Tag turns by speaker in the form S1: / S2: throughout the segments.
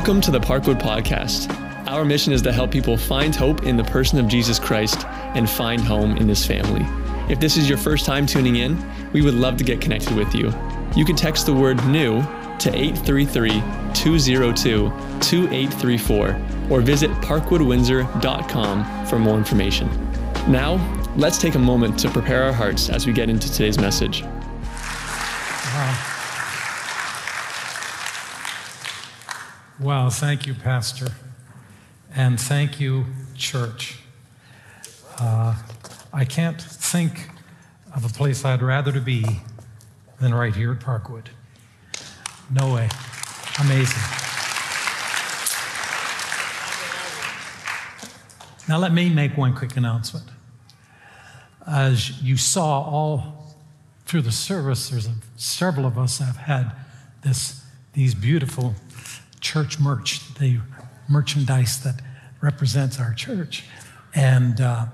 S1: Welcome to the Parkwood Podcast. Our mission is to help people find hope in the person of Jesus Christ and find home in His family. If this is your first time tuning in, we would love to get connected with you. You can text the word new to 833 202 2834 or visit parkwoodwindsor.com for more information. Now, let's take a moment to prepare our hearts as we get into today's message.
S2: Wow, thank you, Pastor. And thank you, church. Uh, I can't think of a place I'd rather to be than right here at Parkwood. No way. Amazing. Now, let me make one quick announcement. As you saw all through the service, there's a, several of us have had this, these beautiful church merch, the merchandise that represents our church. And uh,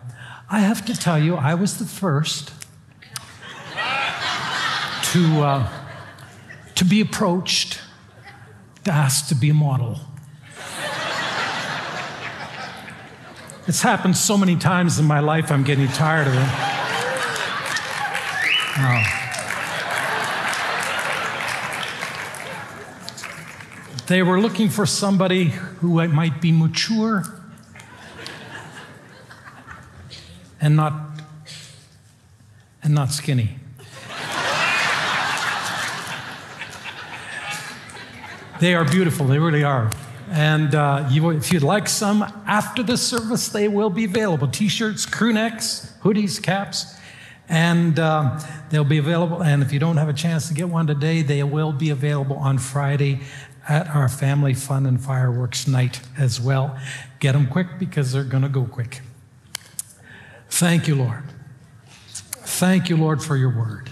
S2: I have to tell you, I was the first to, uh, to be approached, to ask to be a model. It's happened so many times in my life, I'm getting tired of it. Oh. They were looking for somebody who might be mature and not and not skinny. they are beautiful, they really are. And uh, you, if you'd like some after the service, they will be available t shirts, crew necks, hoodies, caps. And uh, they'll be available. And if you don't have a chance to get one today, they will be available on Friday at our family fun and fireworks night as well. Get them quick because they're going to go quick. Thank you, Lord. Thank you, Lord, for your word.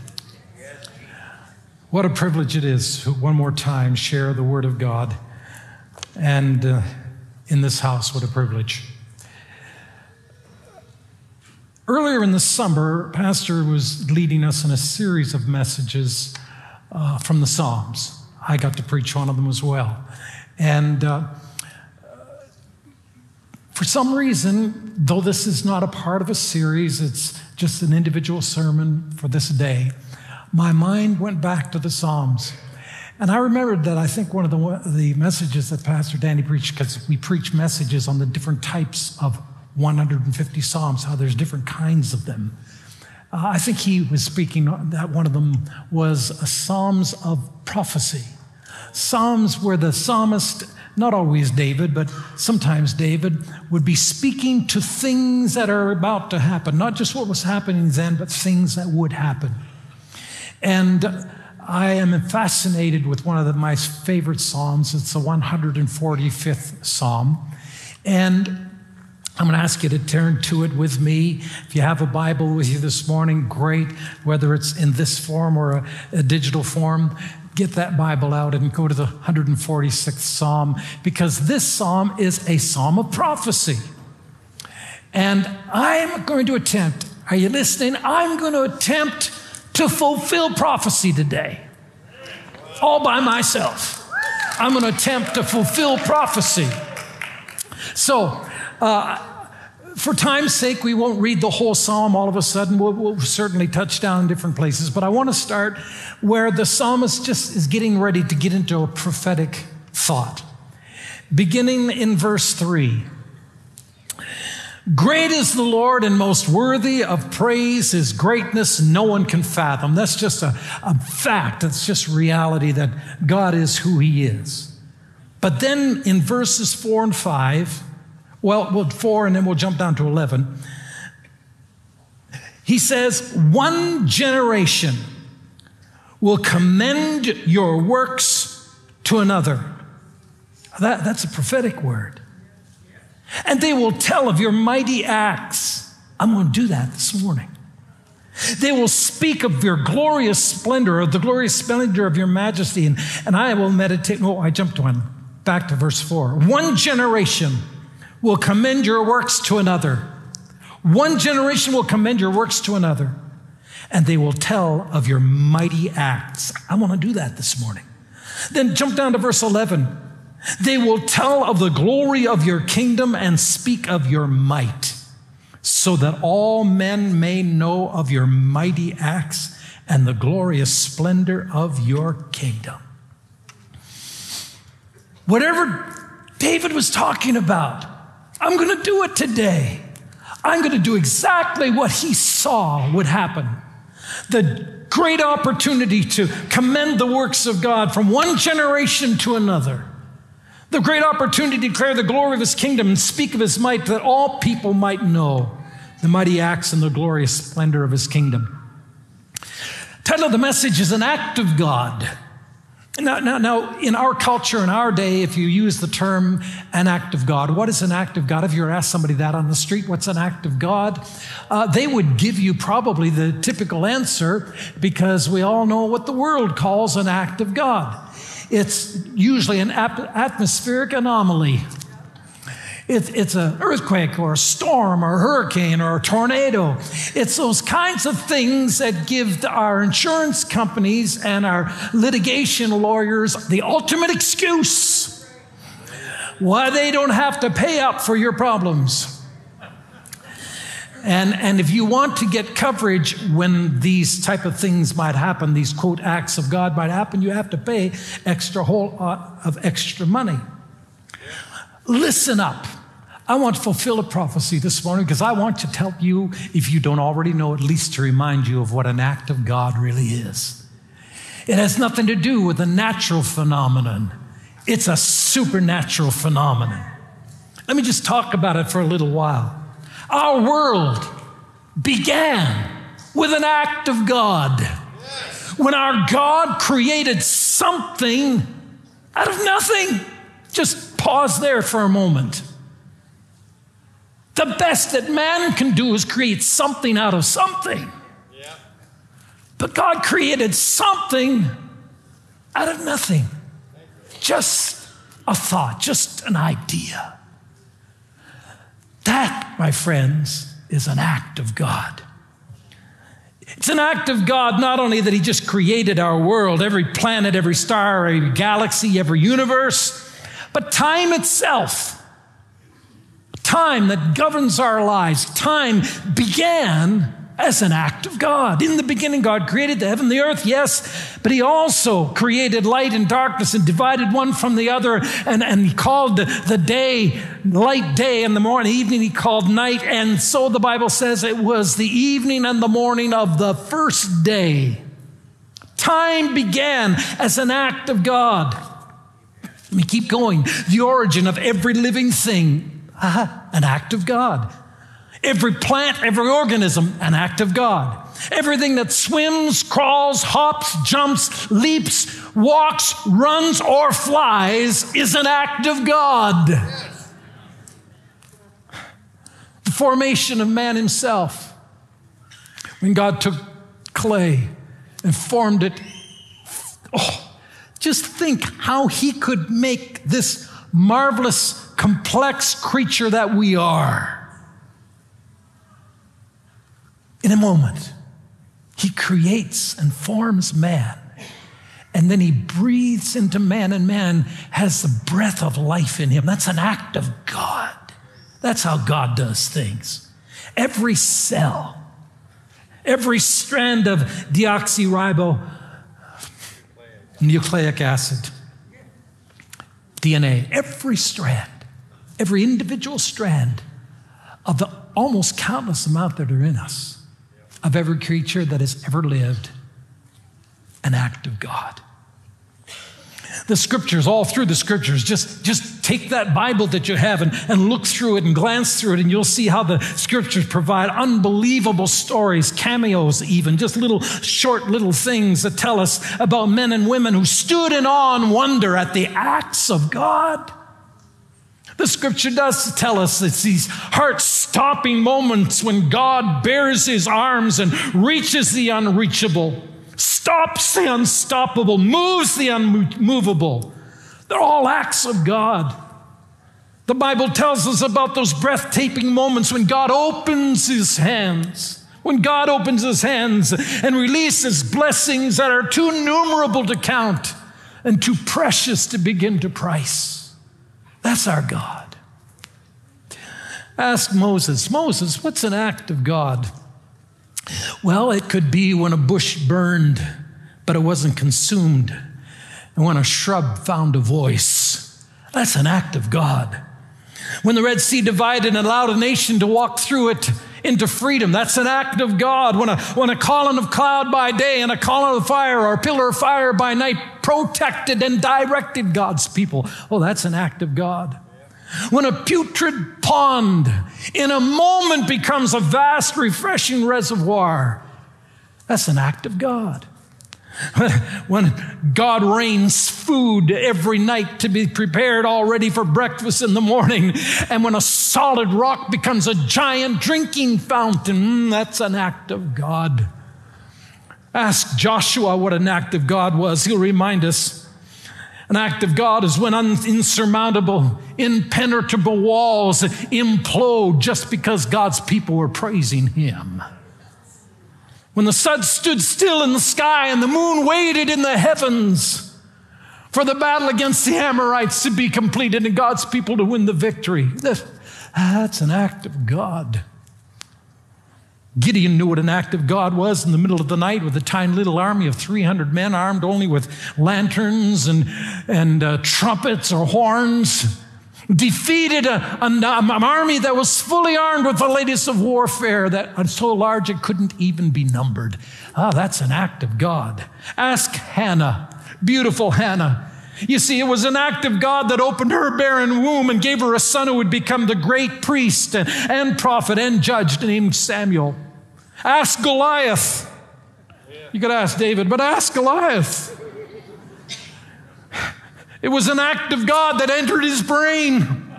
S2: What a privilege it is to one more time share the word of God. And uh, in this house, what a privilege. Earlier in the summer, Pastor was leading us in a series of messages uh, from the Psalms. I got to preach one of them as well. And uh, for some reason, though this is not a part of a series, it's just an individual sermon for this day, my mind went back to the Psalms. And I remembered that I think one of the, the messages that Pastor Danny preached, because we preach messages on the different types of 150 Psalms, how there's different kinds of them. Uh, I think he was speaking that one of them was Psalms of prophecy. Psalms where the psalmist, not always David, but sometimes David, would be speaking to things that are about to happen, not just what was happening then, but things that would happen. And I am fascinated with one of the, my favorite Psalms. It's the 145th Psalm. And I'm going to ask you to turn to it with me. If you have a Bible with you this morning, great, whether it's in this form or a, a, digital form. Get that Bible out and go to the 146th Psalm because this Psalm is a Psalm of prophecy. And I'm going to attempt, are you listening? I'm going to attempt to fulfill prophecy today, all by myself. I'm going to attempt to fulfill prophecy. So, uh, for time's sake, we won't read the whole psalm all of a sudden. We'll, we'll, certainly touch down in different places. But I want to start where the psalmist just is getting ready to get into a prophetic thought. Beginning in verse 3 Great is the Lord and most worthy of praise. His greatness no one can fathom. That's just a, a fact. That's just reality that God is who He is. But then in verses 4 and 5, well, well, four, and then we'll jump down to 11. He says, One generation will commend your works to another. That, that's a prophetic word. And they will tell of your mighty acts. I'm going to do that this morning. They will speak of your glorious splendor, of the glorious splendor of your majesty, and, and I will meditate. Oh, I jumped one. Back to verse four. One generation will commend your works to another. One generation will commend your works to another, and they will tell of your mighty acts. I want to do that this morning. Then jump down to verse 11. They will tell of the glory of your kingdom and speak of your might, so that all men may know of your mighty acts and the glorious splendor of your kingdom. Whatever David was talking about, I'm going to do it today. I'm going to do exactly what he saw would happen. The great opportunity to commend the works of God from one generation to another. The great opportunity to declare the glory of his kingdom and speak of his might that all people might know the mighty acts and the glorious splendor of his kingdom. Title of the message is An Act of God. Now, now, now, in our culture, in our day, if you use the term an act of God, what is an act of God? If you were asked somebody that on the street, what's an act of God? Uh, they would give you probably the typical answer because we all know what the world calls an act of God. It's usually an atmospheric anomaly. It, it's an earthquake or a storm or a hurricane or a tornado. It's those kinds of things that give our insurance companies and our litigation lawyers the ultimate excuse why they don't have to pay up for your problems. And, and if you want to get coverage when these type of things might happen, these quote acts of God might happen, you have to pay extra whole lot of extra money. Listen up. I want to fulfill a prophecy this morning because I want to tell you, if you don't already know, at least to remind you of what an act of God really is. It has nothing to do with a natural phenomenon, it's a supernatural phenomenon. Let me just talk about it for a little while. Our world began with an act of God. When our God created something out of nothing. Just pause there for a moment. The best that man can do is create something out of something. Yeah. But God created something out of nothing. Just a thought, just an idea. That, my friends, is an act of God. It's an act of God not only that He just created our world, every planet, every star, every galaxy, every universe, but time itself time that governs our lives. Time began as an act of God. In the beginning, God created the heaven the earth, yes, but He also created light and darkness and divided one from the other. And, and He called the day light day and the morning, evening He called night. And so the Bible says it was the evening and the morning of the first day. Time began as an act of God. Let me keep going. The origin of every living thing uh-huh, an act of God. Every plant, every organism, an act of God. Everything that swims, crawls, hops, jumps, leaps, walks, runs, or flies is an act of God. The formation of man himself. When God took clay and formed it, oh, just think how he could make this marvelous complex creature that we are. In a moment, he creates and forms man. And then he breathes into man, and man has the breath of life in him. That's an act of God. That's how God does things. Every cell, every strand of deoxyribo nucleic acid, DNA, every strand every individual strand of the almost countless amount that are in us, of every creature that has ever lived, an act of God. The scriptures, all through the scriptures, just, just take that Bible that you have and, and look through it and glance through it, and you'll see how the scriptures provide unbelievable stories, cameos, even, just little short little things that tell us about men and women who stood in awe and wonder at the acts of God. The scripture does tell us it's these heart stopping moments when God bares his arms and reaches the unreachable, stops the unstoppable, moves the unmovable. They're all acts of God. The Bible tells us about those breathtaking moments when God opens his hands. When God opens his hands and releases blessings that are too numerable to count and too precious to begin to price. That's our God. Ask Moses, Moses, what's an act of God? Well, it could be when a bush burned, but it wasn't consumed, and when a shrub found a voice. That's an act of God. When the Red Sea divided and allowed a nation to walk through it into freedom, that's an act of God. When a, when a column of cloud by day and a column of fire or a pillar of fire by night protected and directed God's people, oh, that's an act of God. When a putrid pond in a moment becomes a vast, refreshing reservoir, that's an act of God. When God rains food every night to be prepared already for breakfast in the morning, and when a solid rock becomes a giant drinking fountain, mm, that's an act of God. Ask Joshua what an act of God was. He'll remind us. An act of God is when insurmountable, impenetrable walls implode just because God's people were praising Him. When the sun stood still in the sky and the moon waited in the heavens for the battle against the Amorites to be completed and God's people to win the victory. That's an act of God. Gideon knew what an act of God was in the middle of the night with a tiny little army of 300 men armed only with lanterns and, and uh, trumpets or horns. Defeated a, a, an army that was fully armed with the latest of warfare that so large it couldn't even be numbered. Ah, that's an act of God. Ask Hannah, beautiful Hannah. You see, it was an act of God that opened her barren womb and gave her a son who would become the great priest and, and prophet and judge named Samuel. Ask Goliath. You could ask David, but ask Goliath. It was an act of God that entered his brain.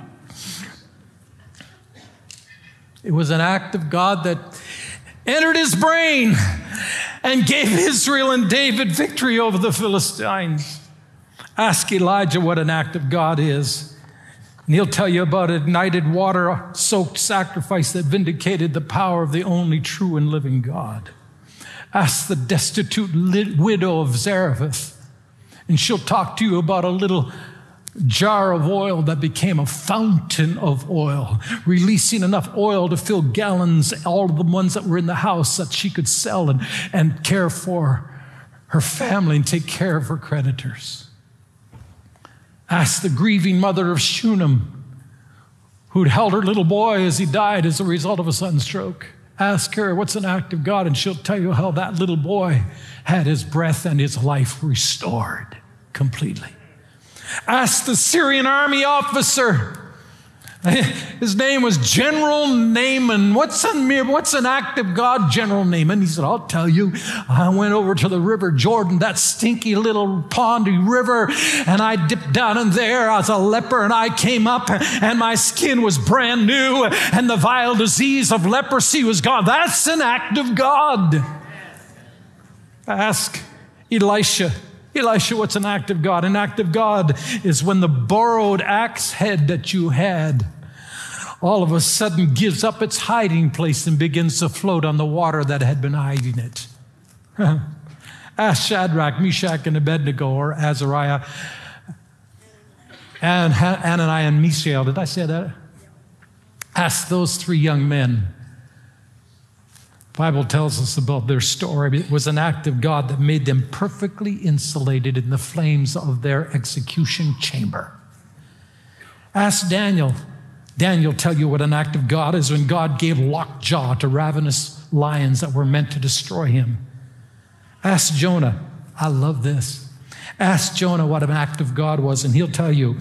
S2: It was an act of God that entered his brain and gave Israel and David victory over the Philistines. Ask Elijah what an act of God is. And he'll tell you about ignited water soaked sacrifice that vindicated the power of the only true and living God. Ask the destitute widow of Zarephath, and she'll talk to you about a little jar of oil that became a fountain of oil, releasing enough oil to fill gallons, all the ones that were in the house that she could sell and, and care for her family and take care of her creditors. Ask the grieving mother of Shunem, who'd held her little boy as he died as a result of a sunstroke. Ask her what's an act of God, and she'll tell you how that little boy had his breath and his life restored completely. Ask the Syrian army officer His name was General Naaman. What's an, what's an act of God, General Naaman? He said, I'll tell you. I went over to the River Jordan, that stinky little pondy river, and I dipped down in there as a leper, and I came up, and my skin was brand new, and the vile disease of leprosy was gone. That's an act of God. Ask Elisha. Elisha, what's an act of God? An act of God is when the borrowed axe head that you had all of a sudden gives up its hiding place and begins to float on the water that had been hiding it. Ask Shadrach, Meshach, and Abednego, or Azariah, and Ananias and Mishael. Did I say that? Ask those three young men. Bible tells us about their story. It was an act of God that made them perfectly insulated in the flames of their execution chamber. Ask Daniel, Daniel tell you what an act of God is when God gave lockjaw to ravenous lions that were meant to destroy him. Ask Jonah. I love this. Ask Jonah what an act of God was, and he'll tell you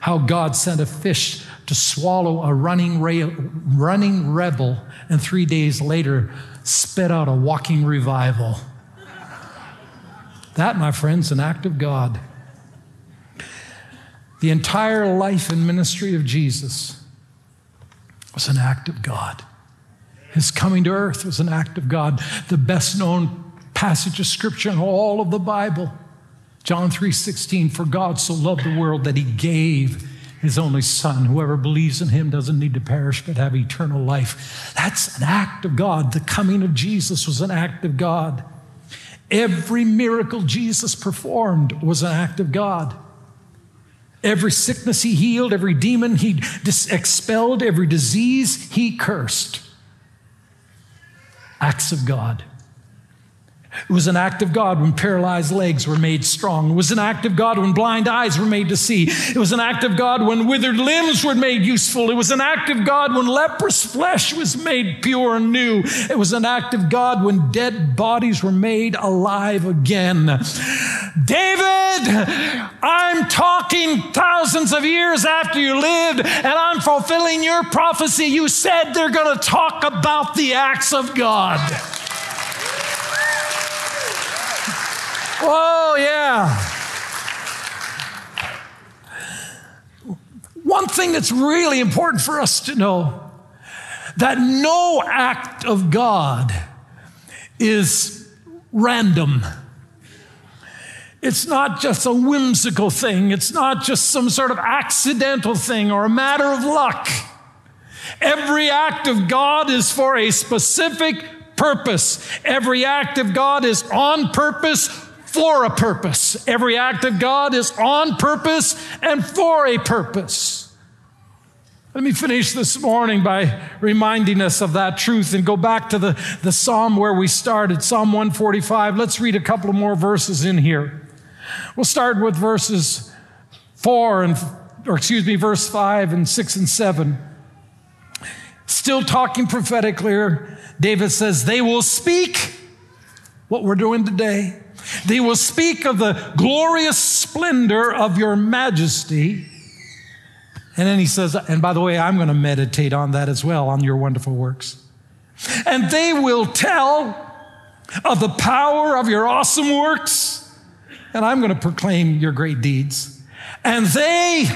S2: how God sent a fish to swallow a running, running rebel, and three days later spit out a walking revival. That, my friends, an act of God. The entire life and ministry of Jesus was an act of God. His coming to earth was an act of God. The best known passage of scripture in all of the Bible. John 3:16 for God so loved the world that he gave his only son whoever believes in him doesn't need to perish but have eternal life. That's an act of God. The coming of Jesus was an act of God. Every miracle Jesus performed was an act of God. Every sickness he healed, every demon he expelled, every disease he cursed. Acts of God. It was an act of God when paralyzed legs were made strong. It was an act of God when blind eyes were made to see. It was an act of God when withered limbs were made useful. It was an act of God when leprous flesh was made pure and new. It was an act of God when dead bodies were made alive again. David, I'm talking thousands of years after you lived, and I'm fulfilling your prophecy. You said they're going to talk about the acts of God. Oh, yeah. One thing that's really important for us to know that no act of God is random. It's not just a whimsical thing. It's not just some sort of accidental thing or a matter of luck. Every act of God is for a specific purpose. Every act of God is on purpose for a purpose. Every act of God is on purpose and for a purpose. Let me finish this morning by reminding us of that truth and go back to the, the psalm where we started, Psalm 145. Let's read a couple more verses in here. We'll start with verses 4 and, or excuse me, verse 5 and 6 and 7. Still talking prophetically, here, David says, They will speak what we're doing today. They will speak of the glorious splendor of your majesty. And then he says, and by the way, I'm going to meditate on that as well, on your wonderful works. And they will tell of the power of your awesome works, and I'm going to proclaim your great deeds. And they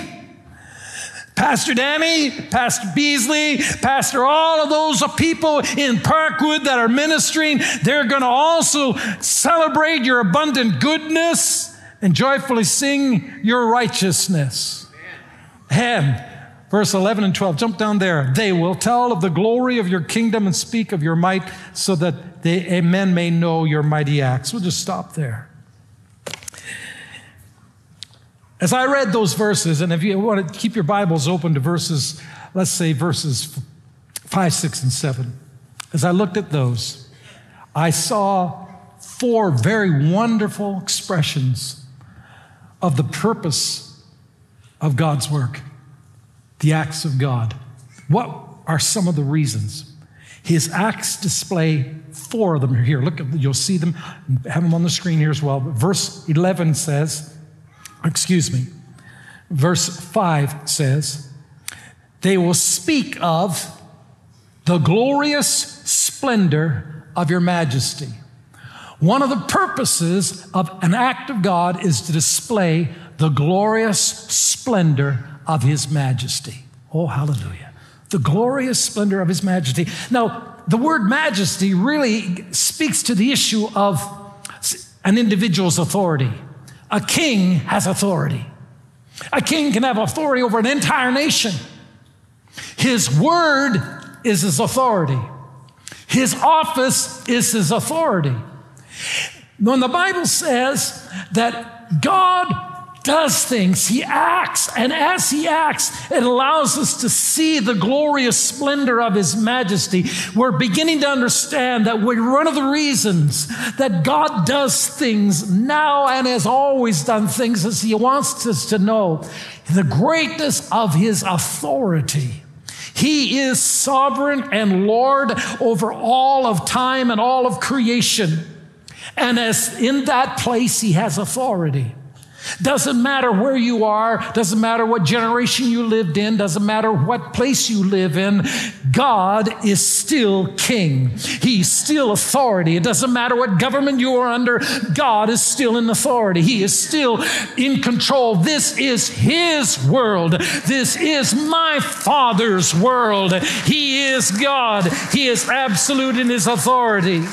S2: Pastor Danny, Pastor Beesley, Pastor all of those people in Parkwood that are ministering, they're going to also celebrate your abundant goodness and joyfully sing your righteousness. And verse 11 and 12, jump down there. They will tell of the glory of your kingdom and speak of your might so that they, men may know your mighty acts. We'll just stop there. As I read those verses, and if you want to keep your Bibles open to verses, let's say verses 5, 6, and 7, as I looked at those, I saw four very wonderful expressions of the purpose of God's work, the acts of God. What are some of the reasons? His acts display four of them here. Look, you'll see them, have them on the screen here as well. Verse 11 says, excuse me, verse 5 says, They will speak of the glorious splendor of your majesty. One of the purposes of an act of God is to display the glorious splendor of his majesty. Oh, hallelujah. The glorious splendor of his majesty. Now, the word majesty really speaks to the issue of an individual's authority. A king has authority. A king can have authority over an entire nation. His word is his authority. His office is his authority. When the Bible says that God does things, he acts, and as he acts, it allows us to see the glorious splendor of his majesty. We're beginning to understand that we're one of the reasons that God does things now and has always done things is he wants us to know the greatness of his authority. He is sovereign and Lord over all of time and all of creation. And as in that place, he has authority. Doesn't matter where you are, doesn't matter what generation you lived in, doesn't matter what place you live in, God is still king. He's still authority. It doesn't matter what government you are under, God is still in authority. He is still in control. This is His world. This is my Father's world. He is God. He is absolute in His authority.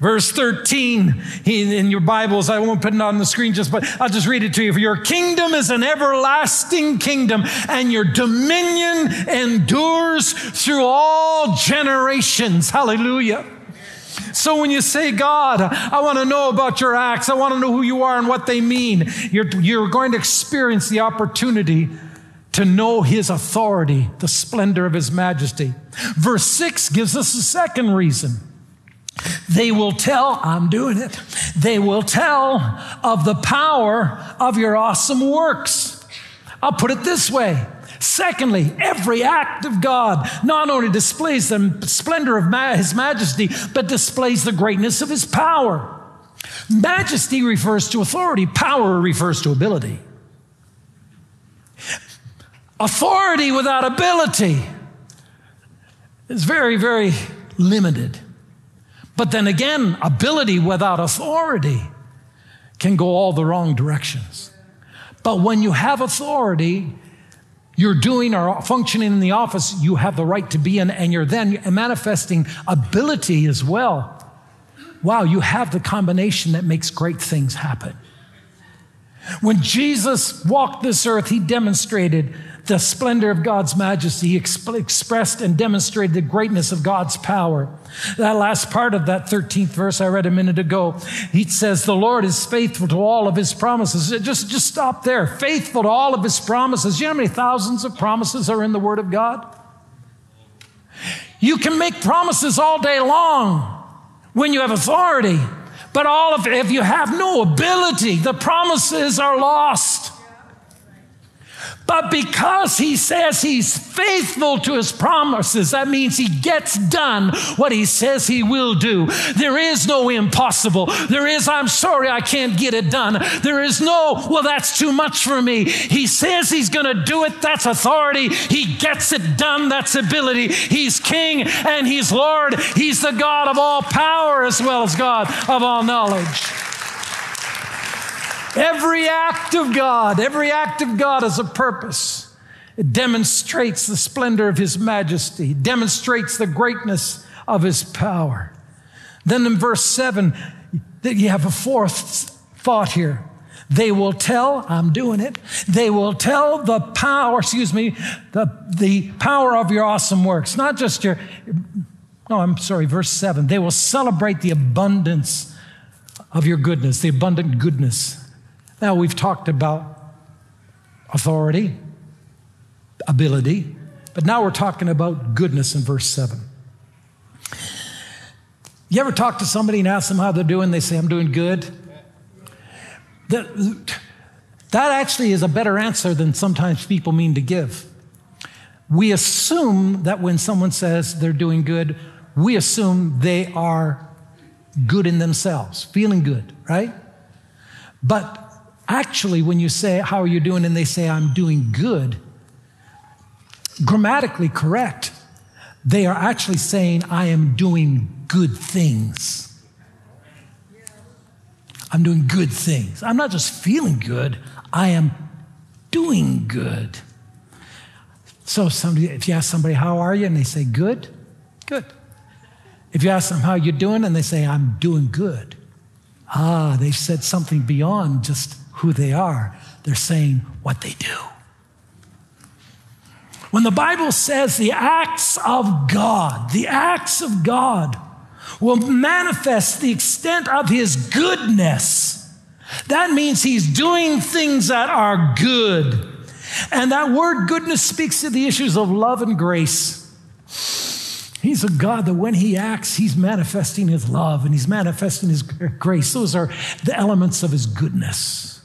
S2: Verse 13 in your Bibles, I won't put it on the screen just, but I'll just read it to you. For your kingdom is an everlasting kingdom, and your dominion endures through all generations. Hallelujah. So when you say, God, I want to know about your acts, I want to know who you are and what they mean, you're, you're going to experience the opportunity to know his authority, the splendor of his majesty. Verse 6 gives us a second reason. They will tell, I'm doing it, they will tell of the power of your awesome works. I'll put it this way. Secondly, every act of God not only displays the splendor of His majesty, but displays the greatness of His power. Majesty refers to authority, power refers to ability. Authority without ability is very, very limited. But then again, ability without authority can go all the wrong directions. But when you have authority, you're doing or functioning in the office you have the right to be in, and you're then manifesting ability as well. Wow, you have the combination that makes great things happen. When Jesus walked this earth, he demonstrated the splendor of God's majesty. He exp- expressed and demonstrated the greatness of God's power. That last part of that 13th verse I read a minute ago, he says, The Lord is faithful to all of his promises. Uh, just, just stop there. Faithful to all of his promises. You know how many thousands of promises are in the Word of God? You can make promises all day long when you have authority, but all of if you have no ability, the promises are lost. But because he says he's faithful to his promises, that means he gets done what he says he will do. There is no impossible. There is, I'm sorry, I can't get it done. There is no, well, that's too much for me. He says he's going to do it. That's authority. He gets it done. That's ability. He's king and he's Lord. He's the God of all power as well as God of all knowledge. Every act of God, every act of God has a purpose. It demonstrates the splendor of His majesty, demonstrates the greatness of His power. Then in verse 7, you have a fourth thought here. They will tell, I'm doing it, they will tell the power, excuse me, the, the power of your awesome works. Not just your, no, I'm sorry, verse 7. They will celebrate the abundance of your goodness, the abundant goodness now, we've talked about authority, ability, but now we're talking about goodness in verse 7. You ever talk to somebody and ask them how they're doing? They say, I'm doing good. That, that actually is a better answer than sometimes people mean to give. We assume that when someone says they're doing good, we assume they are good in themselves, feeling good, right? But Actually, when you say, How are you doing? and they say, I'm doing good, grammatically correct, they are actually saying, I am doing good things. I'm doing good things. I'm not just feeling good, I am doing good. So somebody, if you ask somebody, how are you? And they say, good, good. If you ask them, how are you doing? And they say, I'm doing good. Ah, they've said something beyond just who they are, they're saying what they do. When the Bible says the acts of God, the acts of God will manifest the extent of his goodness, that means he's doing things that are good. And that word goodness speaks to the issues of love and grace. He's a God that when He acts, He's manifesting His love and He's manifesting His grace. Those are the elements of His goodness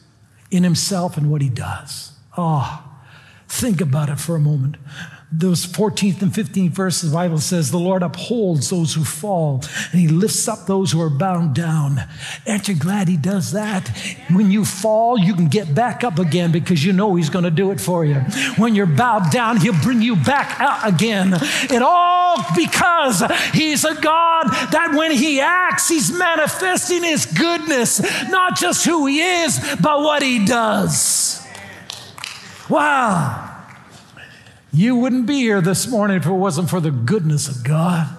S2: in himself and what he does. Oh, think about it for a moment those 14th and 15th verses, the Bible says, the Lord upholds those who fall and he lifts up those who are bound down. Aren't you glad he does that? When you fall, you can get back up again because you know he's going to do it for you. When you're bowed down, he'll bring you back out again. It all because he's a God that when he acts, he's manifesting his goodness, not just who he is, but what he does. Wow. You wouldn't be here this morning if it wasn't for the goodness of God.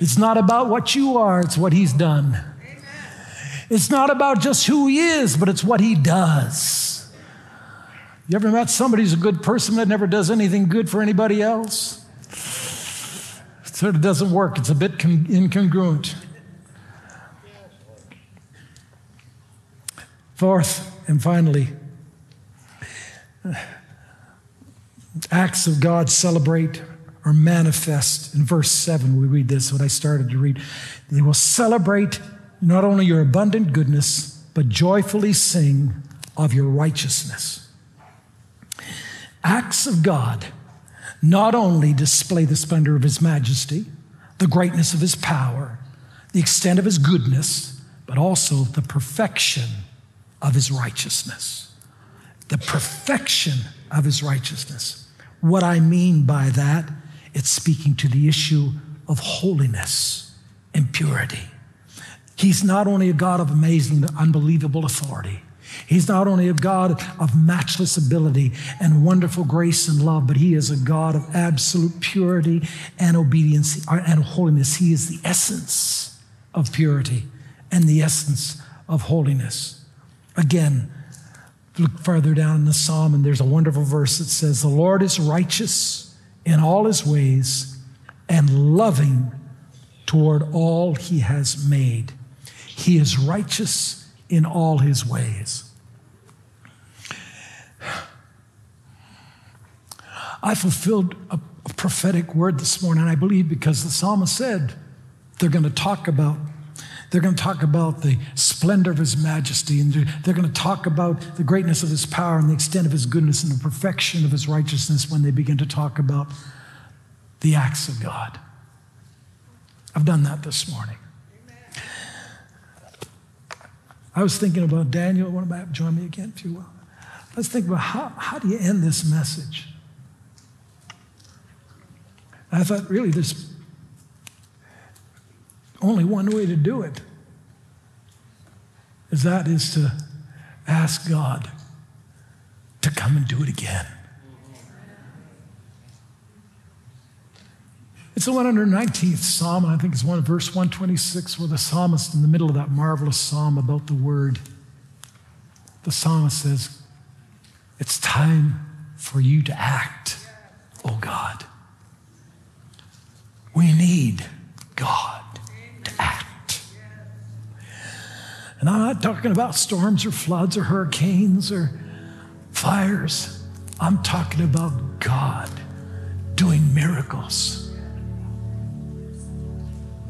S2: It's not about what you are, it's what He's done. It's not about just who He is, but it's what He does. You ever met somebody who's a good person that never does anything good for anybody else? Sort of doesn't work. It's a bit con- incongruent. Fourth and finally, acts of God celebrate or manifest. In verse 7, we read this, what I started to read. They will celebrate not only your abundant goodness, but joyfully sing of your righteousness. Acts of God not only display the splendor of His majesty, the greatness of His power, the extent of His goodness, but also the perfection of His righteousness. The perfection of His righteousness. What I mean by that, it's speaking to the issue of holiness and purity. He's not only a God of amazing, unbelievable authority, He's not only a God of matchless ability and wonderful grace and love, but He is a God of absolute purity and obedience uh, and holiness. He is the essence of purity and the essence of holiness. Again, look further down in the psalm, and there's a wonderful verse that says, The Lord is righteous in all his ways and loving toward all he has made. He is righteous in all his ways. I fulfilled a, prophetic word this morning, I believe, because the psalmist said they're going to talk about they're going to talk about the splendor of his majesty, and they're going to talk about the greatness of his power and the extent of his goodness and the perfection of his righteousness when they begin to talk about the acts of God. I've done that this morning. I was thinking about Daniel. Want to join me again, if you will? Let's think about how, how do you end this message? I thought, really, there's only one way to do it. Is that is to ask God to come and do it again. It's the 119th Psalm, and I think it's one verse 126, where the psalmist, in the middle of that marvelous psalm about the word, the psalmist says, It's time for you to act, oh God. We need God And I'm not talking about storms or floods or hurricanes or fires. I'm talking about God doing miracles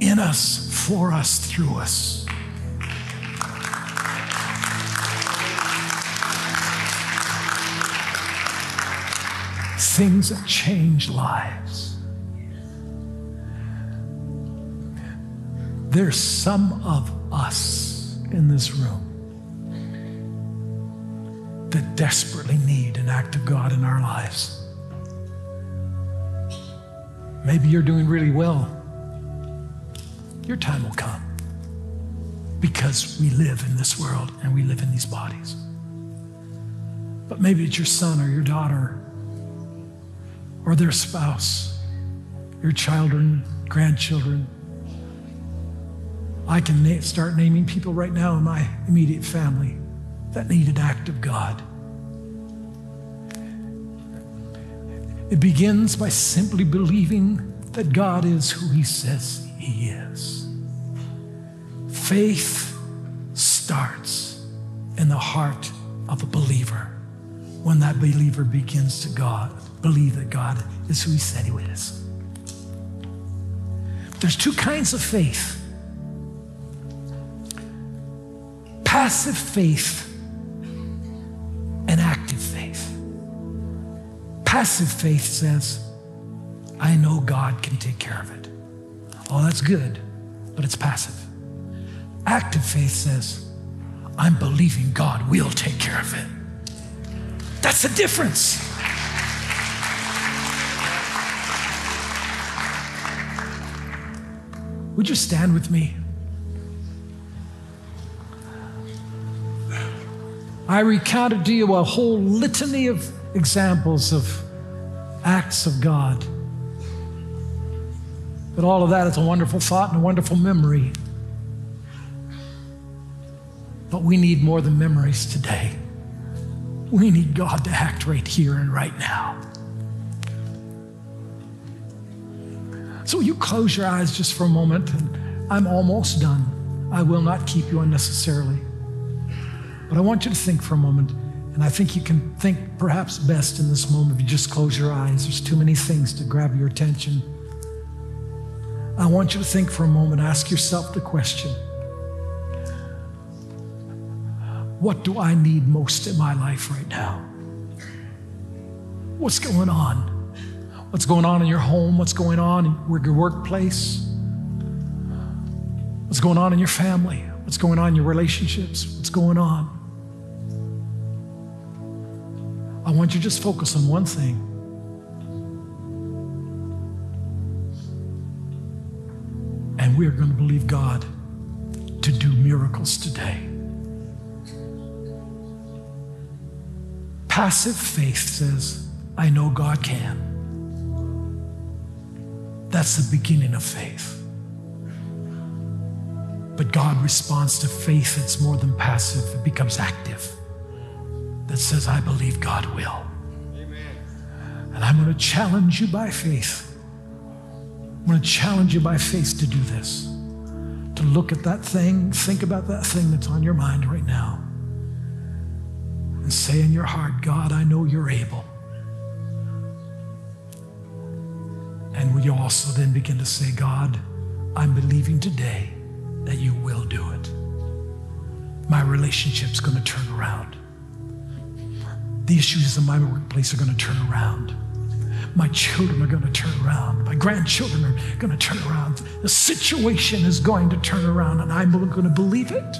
S2: in us, for us, through us. Things that change lives. There's some of us in this room that desperately need an act of God in our lives. Maybe you're doing really well. Your time will come because we live in this world and we live in these bodies. But maybe it's your son or your daughter or their spouse, your children, grandchildren I can na- start naming people right now in my immediate family that need an act of God. It begins by simply believing that God is who He says He is. Faith starts in the heart of a believer when that believer begins to God believe that God is who He said He is. There's two kinds of faith. Passive faith and active faith. Passive faith says, I know God can take care of it. Oh, that's good, but it's passive. Active faith says, I'm believing God will take care of it. That's the difference. Would you stand with me? I recounted to you a whole litany of examples of acts of God. But all of that is a wonderful thought and a wonderful memory. But we need more than memories today. We need God to act right here and right now. So you close your eyes just for a moment, and I'm almost done. I will not keep you unnecessarily. But I want you to think for a moment, and I think you can think perhaps best in this moment if you just close your eyes. There's too many things to grab your attention. I want you to think for a moment, ask yourself the question What do I need most in my life right now? What's going on? What's going on in your home? What's going on in your workplace? What's going on in your family? What's going on in your relationships? What's going on? Want you to just focus on one thing. And we are going to believe God to do miracles today. Passive faith says, I know God can. That's the beginning of faith. But God responds to faith that's more than passive, it becomes active. That says, I believe God will. Amen. And I'm going to challenge you by faith. I'm going to challenge you by faith to do this. To look at that thing, think about that thing that's on your mind right now, and say in your heart, God, I know you're able. And will you also then begin to say, God, I'm believing today that you will do it. My relationship's going to turn around. The issues in my workplace are going to turn around. My children are going to turn around. My grandchildren are going to turn around. The situation is going to turn around, and I'm going to believe it.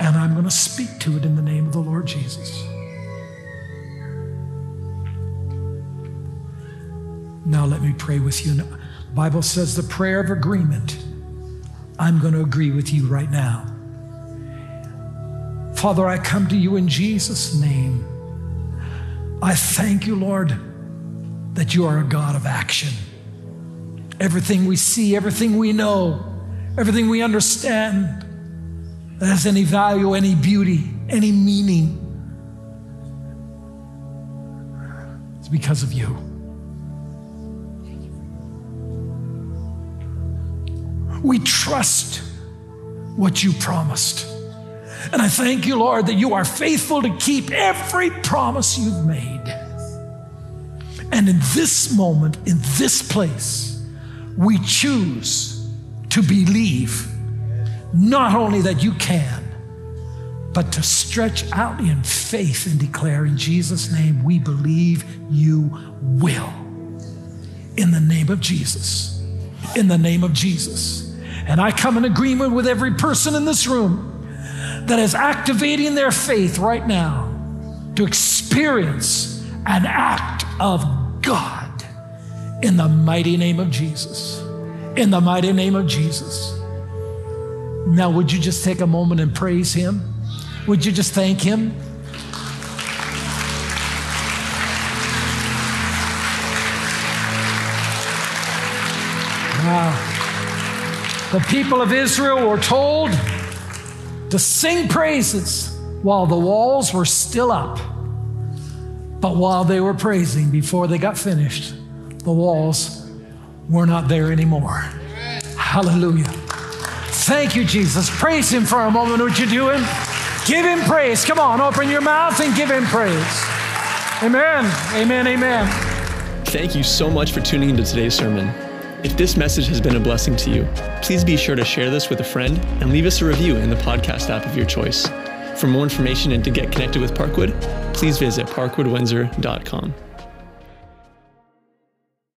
S2: And I'm going to speak to it in the name of the Lord Jesus. Now, let me pray with you. The Bible says the prayer of agreement I'm going to agree with you right now. Father, I come to you in Jesus' name. I thank you, Lord, that you are a God of action. Everything we see, everything we know, everything we understand that has any value, any beauty, any meaning, it's because of you. We trust what you promised. And I thank you, Lord, that you are faithful to keep every promise you've made. And in this moment, in this place, we choose to believe not only that you can, but to stretch out in faith and declare in Jesus' name, we believe you will. In the name of Jesus. In the name of Jesus. And I come in agreement with every person in this room that is activating their faith right now to experience an act of God in the mighty name of Jesus. In the mighty name of Jesus. Now, would you just take a moment and praise Him? Would you just thank Him? Wow. The people of Israel were told to sing praises while the walls were still up. But while they were praising, before they got finished, the walls were not there anymore. Hallelujah. Thank you, Jesus. Praise Him for a moment. Would you do Him? Give Him praise. Come on, open your mouth and give Him praise. Amen. Amen. Amen.
S1: Thank you so much for tuning into today's sermon. If this message has been a blessing to you, please be sure to share this with a friend and leave us a review in the podcast app of your choice. For more information and to get connected with Parkwood, please visit parkwoodwindsor.com.